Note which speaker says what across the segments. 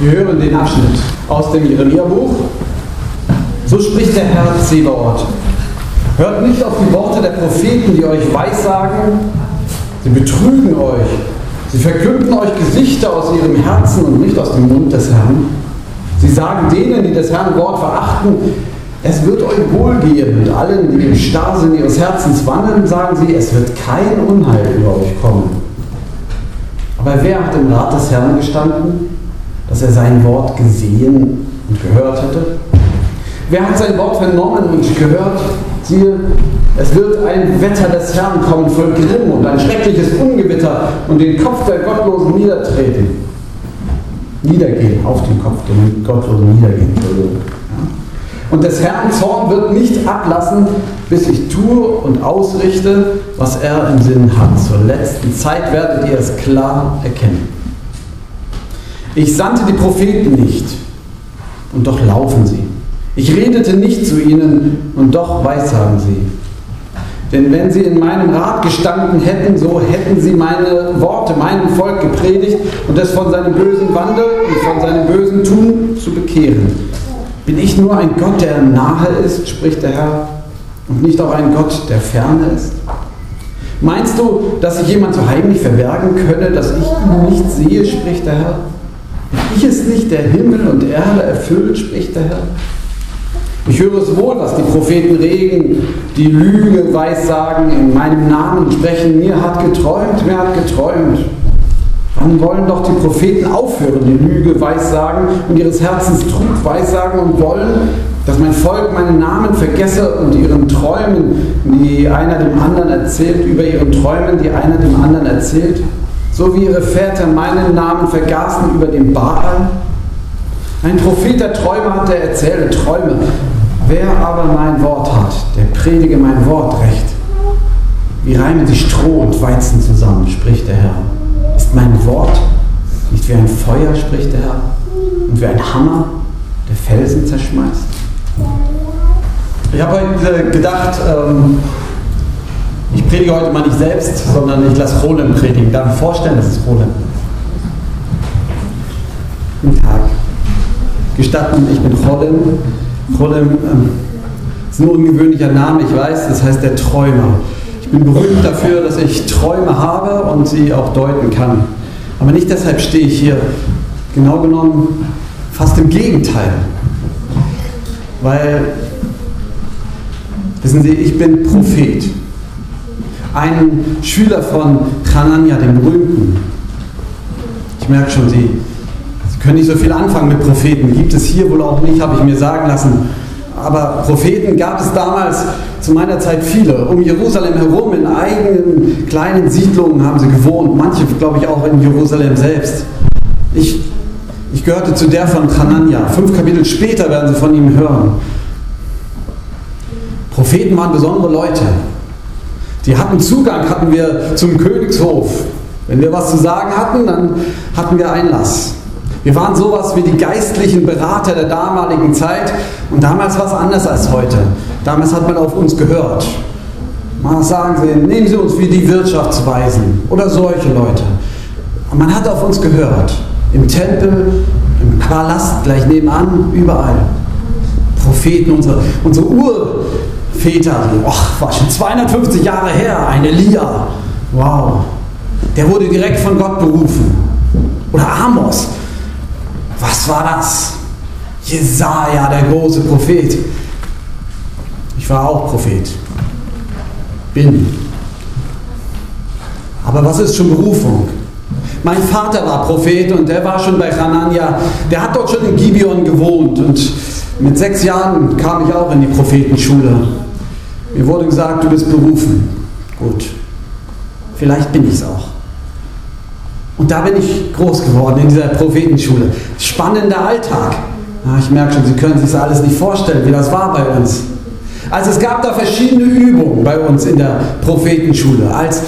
Speaker 1: Wir hören den Abschnitt aus dem Jeremia-Buch. So spricht der Herr Zebaoth. Hört nicht auf die Worte der Propheten, die euch weissagen. Sie betrügen euch. Sie verkünden euch Gesichter aus ihrem Herzen und nicht aus dem Mund des Herrn. Sie sagen denen, die des Herrn Wort verachten, es wird euch wohlgehen. Und allen, die im Starrsinn ihres Herzens wandeln, sagen sie, es wird kein Unheil über euch kommen. Aber wer hat im Rat des Herrn gestanden, dass er sein Wort gesehen und gehört hätte? Wer hat sein Wort vernommen und gehört? Siehe, es wird ein Wetter des Herrn kommen voll Grimm und ein schreckliches Ungewitter und den Kopf der Gottlosen niedertreten. Niedergehen, auf den Kopf der Gottlosen niedergehen. Und des Herrn Zorn wird nicht ablassen, bis ich tue und ausrichte, was er im Sinn hat. Zur letzten Zeit werdet ihr es klar erkennen. Ich sandte die Propheten nicht, und doch laufen sie. Ich redete nicht zu ihnen, und doch weissagen sie. Denn wenn sie in meinem Rat gestanden hätten, so hätten sie meine Worte meinem Volk gepredigt und es von seinem bösen Wandel und von seinem bösen Tun zu bekehren. Bin ich nur ein Gott, der nahe ist, spricht der Herr, und nicht auch ein Gott, der ferne ist? Meinst du, dass sich jemand so heimlich verbergen könne, dass ich ihn nicht sehe, spricht der Herr? Ich es nicht, der Himmel und Erde erfüllt, spricht der Herr? Ich höre es wohl, was die Propheten regen, die Lüge weissagen, in meinem Namen sprechen. Mir hat geträumt, mir hat geträumt. Wann wollen doch die Propheten aufhören, die Lüge weissagen und ihres Herzens Trug weissagen und wollen, dass mein Volk meinen Namen vergesse und ihren Träumen, die einer dem anderen erzählt, über ihren Träumen, die einer dem anderen erzählt? So wie ihre Väter meinen Namen vergaßen über den Baal? Ein Prophet der Träume hat, der erzähle Träume. Wer aber mein Wort hat, der predige mein Wort recht. Wie reimen sich Stroh und Weizen zusammen, spricht der Herr. Ist mein Wort nicht wie ein Feuer, spricht der Herr, und wie ein Hammer, der Felsen zerschmeißt? Ich habe heute gedacht, ähm, ich predige heute mal nicht selbst, sondern ich lasse Roland predigen. Darf ich vorstellen, das ist Roland? Guten Tag. Gestatten, ich bin Roland. Roland ähm, ist ein ungewöhnlicher Name, ich weiß, das heißt der Träumer. Ich bin berühmt dafür, dass ich Träume habe und sie auch deuten kann. Aber nicht deshalb stehe ich hier. Genau genommen fast im Gegenteil. Weil, wissen Sie, ich bin Prophet. Ein Schüler von Hanania, dem Berühmten. Ich merke schon, Sie, Sie können nicht so viel anfangen mit Propheten. Gibt es hier wohl auch nicht, habe ich mir sagen lassen. Aber Propheten gab es damals zu meiner Zeit viele. Um Jerusalem herum in eigenen kleinen Siedlungen haben sie gewohnt. Manche, glaube ich, auch in Jerusalem selbst. Ich, ich gehörte zu der von Hanania. Fünf Kapitel später werden sie von ihm hören. Propheten waren besondere Leute. Die hatten Zugang, hatten wir zum Königshof. Wenn wir was zu sagen hatten, dann hatten wir Einlass. Wir waren sowas wie die geistlichen Berater der damaligen Zeit und damals war es anders als heute. Damals hat man auf uns gehört. Mal sagen Sie, nehmen Sie uns wie die Wirtschaftsweisen oder solche Leute. Und man hat auf uns gehört. Im Tempel, im Palast, gleich nebenan, überall. Propheten, unsere, unsere Urväter, ach, war schon 250 Jahre her, ein Elia. Wow. Der wurde direkt von Gott berufen. Oder Amos, was war das? Jesaja, der große Prophet. Ich war auch Prophet. Bin. Aber was ist schon Berufung? Mein Vater war Prophet und der war schon bei Hanania. Der hat dort schon in Gibeon gewohnt und mit sechs Jahren kam ich auch in die Prophetenschule. Mir wurde gesagt, du bist berufen. Gut, vielleicht bin ich es auch. Und da bin ich groß geworden in dieser Prophetenschule. Spannender Alltag. Ja, ich merke schon, Sie können sich das alles nicht vorstellen, wie das war bei uns. Also es gab da verschiedene Übungen bei uns in der Prophetenschule. Als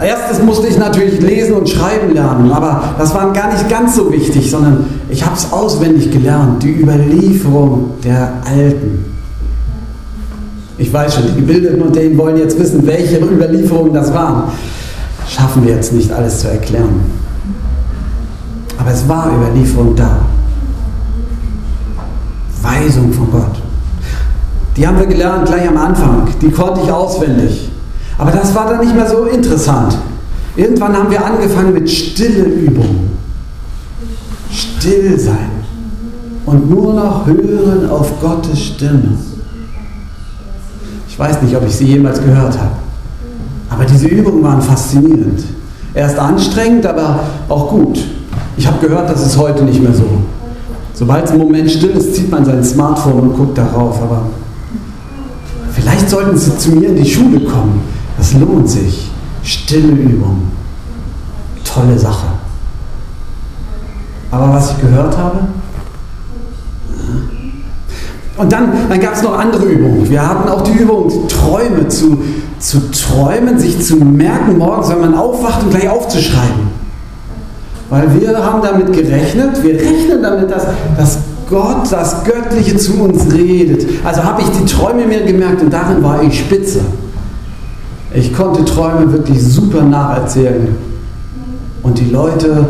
Speaker 1: erstes musste ich natürlich lesen und schreiben lernen, aber das war gar nicht ganz so wichtig, sondern ich habe es auswendig gelernt, die Überlieferung der Alten. Ich weiß schon, die Gebildeten und denen wollen jetzt wissen, welche Überlieferungen das waren. Schaffen wir jetzt nicht alles zu erklären. Aber es war Überlieferung da. Weisung von Gott. Die haben wir gelernt gleich am Anfang. Die konnte ich auswendig. Aber das war dann nicht mehr so interessant. Irgendwann haben wir angefangen mit stille Übungen. Still sein. Und nur noch hören auf Gottes Stimme. Ich weiß nicht, ob ich sie jemals gehört habe. Aber diese Übungen waren faszinierend. Erst anstrengend, aber auch gut. Ich habe gehört, das ist heute nicht mehr so. Sobald es im Moment still ist, zieht man sein Smartphone und guckt darauf. Aber vielleicht sollten Sie zu mir in die Schule kommen. Das lohnt sich. Stille Übung. Tolle Sache. Aber was ich gehört habe, und dann, dann gab es noch andere Übungen. Wir hatten auch die Übung, Träume zu, zu träumen, sich zu merken morgens, wenn man aufwacht und gleich aufzuschreiben. Weil wir haben damit gerechnet, wir rechnen damit, dass, dass Gott, das Göttliche zu uns redet. Also habe ich die Träume mir gemerkt und darin war ich spitze. Ich konnte Träume wirklich super nacherzählen. Und die Leute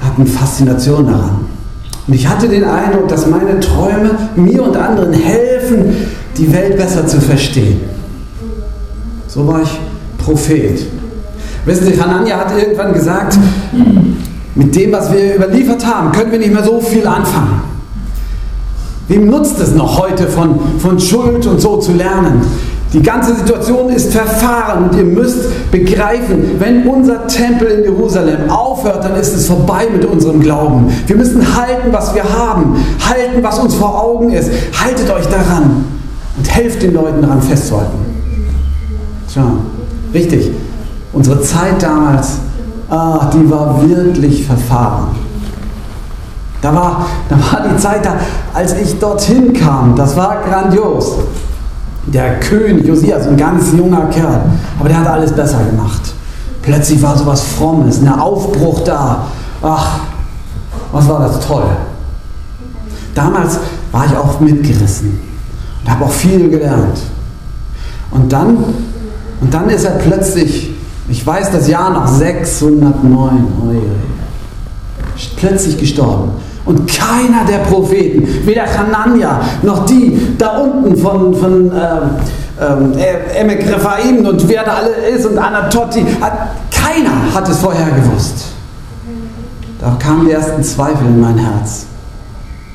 Speaker 1: hatten Faszination daran. Und ich hatte den Eindruck, dass meine Träume mir und anderen helfen, die Welt besser zu verstehen. So war ich Prophet. Wissen Sie, Hanania hat irgendwann gesagt, mit dem, was wir überliefert haben, können wir nicht mehr so viel anfangen. Wem nutzt es noch heute von, von Schuld und so zu lernen? Die ganze Situation ist verfahren und ihr müsst begreifen, wenn unser Tempel in Jerusalem aufhört, dann ist es vorbei mit unserem Glauben. Wir müssen halten, was wir haben, halten, was uns vor Augen ist. Haltet euch daran und helft den Leuten daran festzuhalten. Tja, richtig. Unsere Zeit damals, ah, die war wirklich verfahren. Da war, da war die Zeit da, als ich dorthin kam, das war grandios der König Josias, ein ganz junger Kerl, aber der hat alles besser gemacht. Plötzlich war so was Frommes, ein Aufbruch da. Ach, was war das toll. Damals war ich auch mitgerissen und habe auch viel gelernt. Und dann, und dann ist er plötzlich, ich weiß das Jahr nach 609, plötzlich gestorben. Und keiner der Propheten, weder Hanania noch die da unten von, von äh, Emek Rephaim und wer da alle ist und Anatoti, hat, keiner hat es vorher gewusst. Da kamen die ersten Zweifel in mein Herz.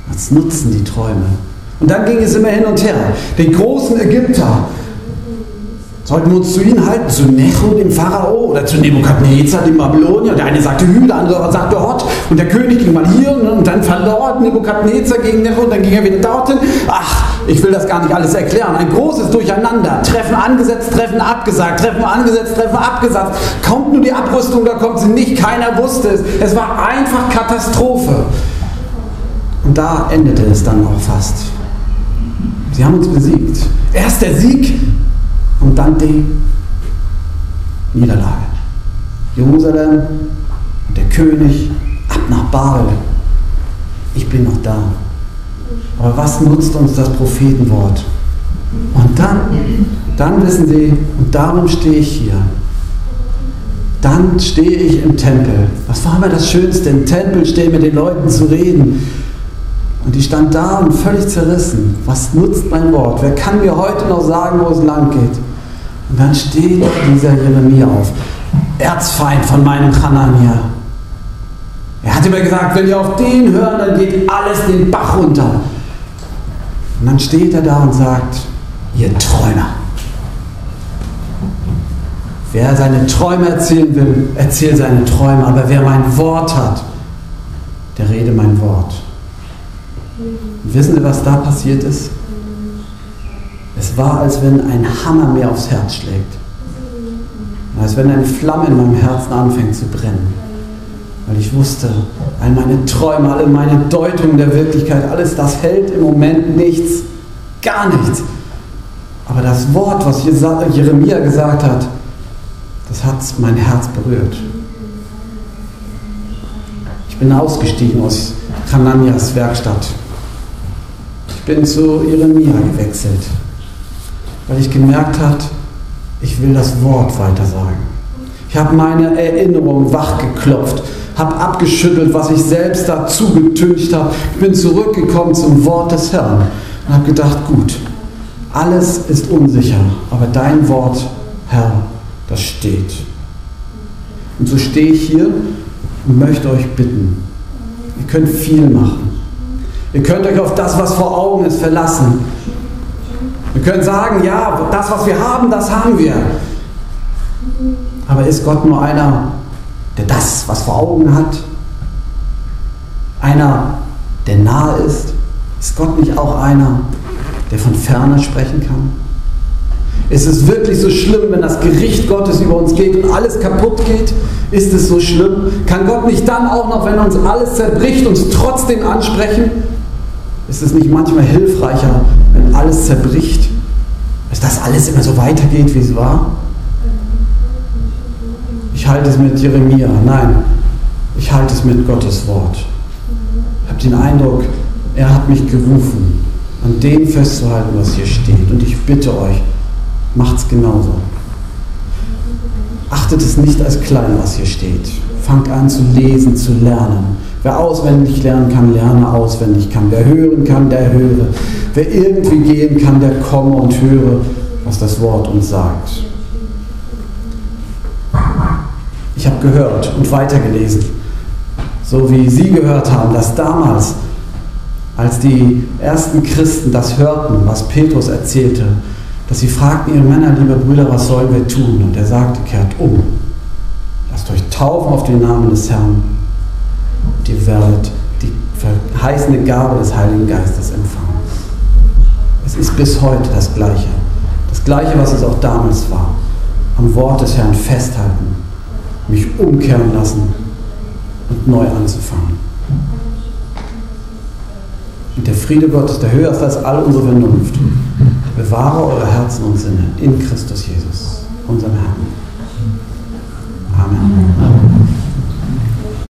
Speaker 1: Was nutzen die Träume? Und dann ging es immer hin und her. Den großen Ägypter, Sollten wir uns zu ihnen halten, zu Necho, dem Pharao, oder zu Nebukadnezar, dem Babylonier? Der eine sagte Hü, der andere sagte Hot. Und der König ging mal hier und dann verlor Nebukadnezar gegen Necho und dann ging er wieder dorthin. Ach, ich will das gar nicht alles erklären. Ein großes Durcheinander. Treffen angesetzt, Treffen abgesagt, Treffen angesetzt, Treffen abgesagt. Kommt nur die Abrüstung, da kommt sie nicht. Keiner wusste es. Es war einfach Katastrophe. Und da endete es dann auch fast. Sie haben uns besiegt. Erst der Sieg und dann die Niederlage. Jerusalem und der König ab nach Babel. Ich bin noch da. Aber was nutzt uns das Prophetenwort? Und dann, dann wissen Sie, und darum stehe ich hier. Dann stehe ich im Tempel. Was war mir das Schönste? Im Tempel stehen, mit den Leuten zu reden. Und ich stand da und völlig zerrissen. Was nutzt mein Wort? Wer kann mir heute noch sagen, wo es lang geht? Und dann steht dieser Jeremia auf, Erzfeind von meinem Hanania. Er hat immer gesagt, wenn ihr auf den hören, dann geht alles den Bach runter. Und dann steht er da und sagt, ihr Träumer. Wer seine Träume erzählen will, erzählt seine Träume. Aber wer mein Wort hat, der rede mein Wort. Wissen Sie, was da passiert ist? Es war, als wenn ein Hammer mir aufs Herz schlägt. Als wenn eine Flamme in meinem Herzen anfängt zu brennen. Weil ich wusste, all meine Träume, alle meine Deutungen der Wirklichkeit, alles das hält im Moment nichts. Gar nichts. Aber das Wort, was Jeremia gesagt hat, das hat mein Herz berührt. Ich bin ausgestiegen aus Kananias Werkstatt. Ich bin zu Jeremia gewechselt weil ich gemerkt habe, ich will das Wort weiter sagen. Ich habe meine Erinnerung wachgeklopft habe abgeschüttelt, was ich selbst dazu getüncht habe. Ich bin zurückgekommen zum Wort des Herrn und habe gedacht, gut, alles ist unsicher, aber dein Wort, Herr, das steht. Und so stehe ich hier und möchte euch bitten, ihr könnt viel machen. Ihr könnt euch auf das, was vor Augen ist, verlassen. Wir können sagen, ja, das, was wir haben, das haben wir. Aber ist Gott nur einer, der das, was vor Augen hat? Einer, der nahe ist? Ist Gott nicht auch einer, der von ferne sprechen kann? Ist es wirklich so schlimm, wenn das Gericht Gottes über uns geht und alles kaputt geht? Ist es so schlimm? Kann Gott nicht dann auch noch, wenn uns alles zerbricht, uns trotzdem ansprechen? Ist es nicht manchmal hilfreicher, alles zerbricht, dass das alles immer so weitergeht, wie es war? Ich halte es mit Jeremia. Nein, ich halte es mit Gottes Wort. Ich habe den Eindruck, er hat mich gerufen, an dem festzuhalten, was hier steht. Und ich bitte euch, macht es genauso. Achtet es nicht als klein, was hier steht. Fangt an zu lesen, zu lernen. Wer auswendig lernen kann, lerne auswendig kann. Wer hören kann, der höre. Wer irgendwie gehen kann, der komme und höre, was das Wort uns sagt. Ich habe gehört und weitergelesen, so wie Sie gehört haben, dass damals, als die ersten Christen das hörten, was Petrus erzählte, dass sie fragten ihre Männer, liebe Brüder, was sollen wir tun? Und er sagte, kehrt um. Lasst euch taufen auf den Namen des Herrn. Ihr werdet die verheißene Gabe des Heiligen Geistes empfangen. Es ist bis heute das Gleiche. Das Gleiche, was es auch damals war. Am Wort des Herrn festhalten, mich umkehren lassen und neu anzufangen. Und der Friede Gottes, der höher ist als all unsere Vernunft, bewahre eure Herzen und Sinne in Christus Jesus, unserem Herrn.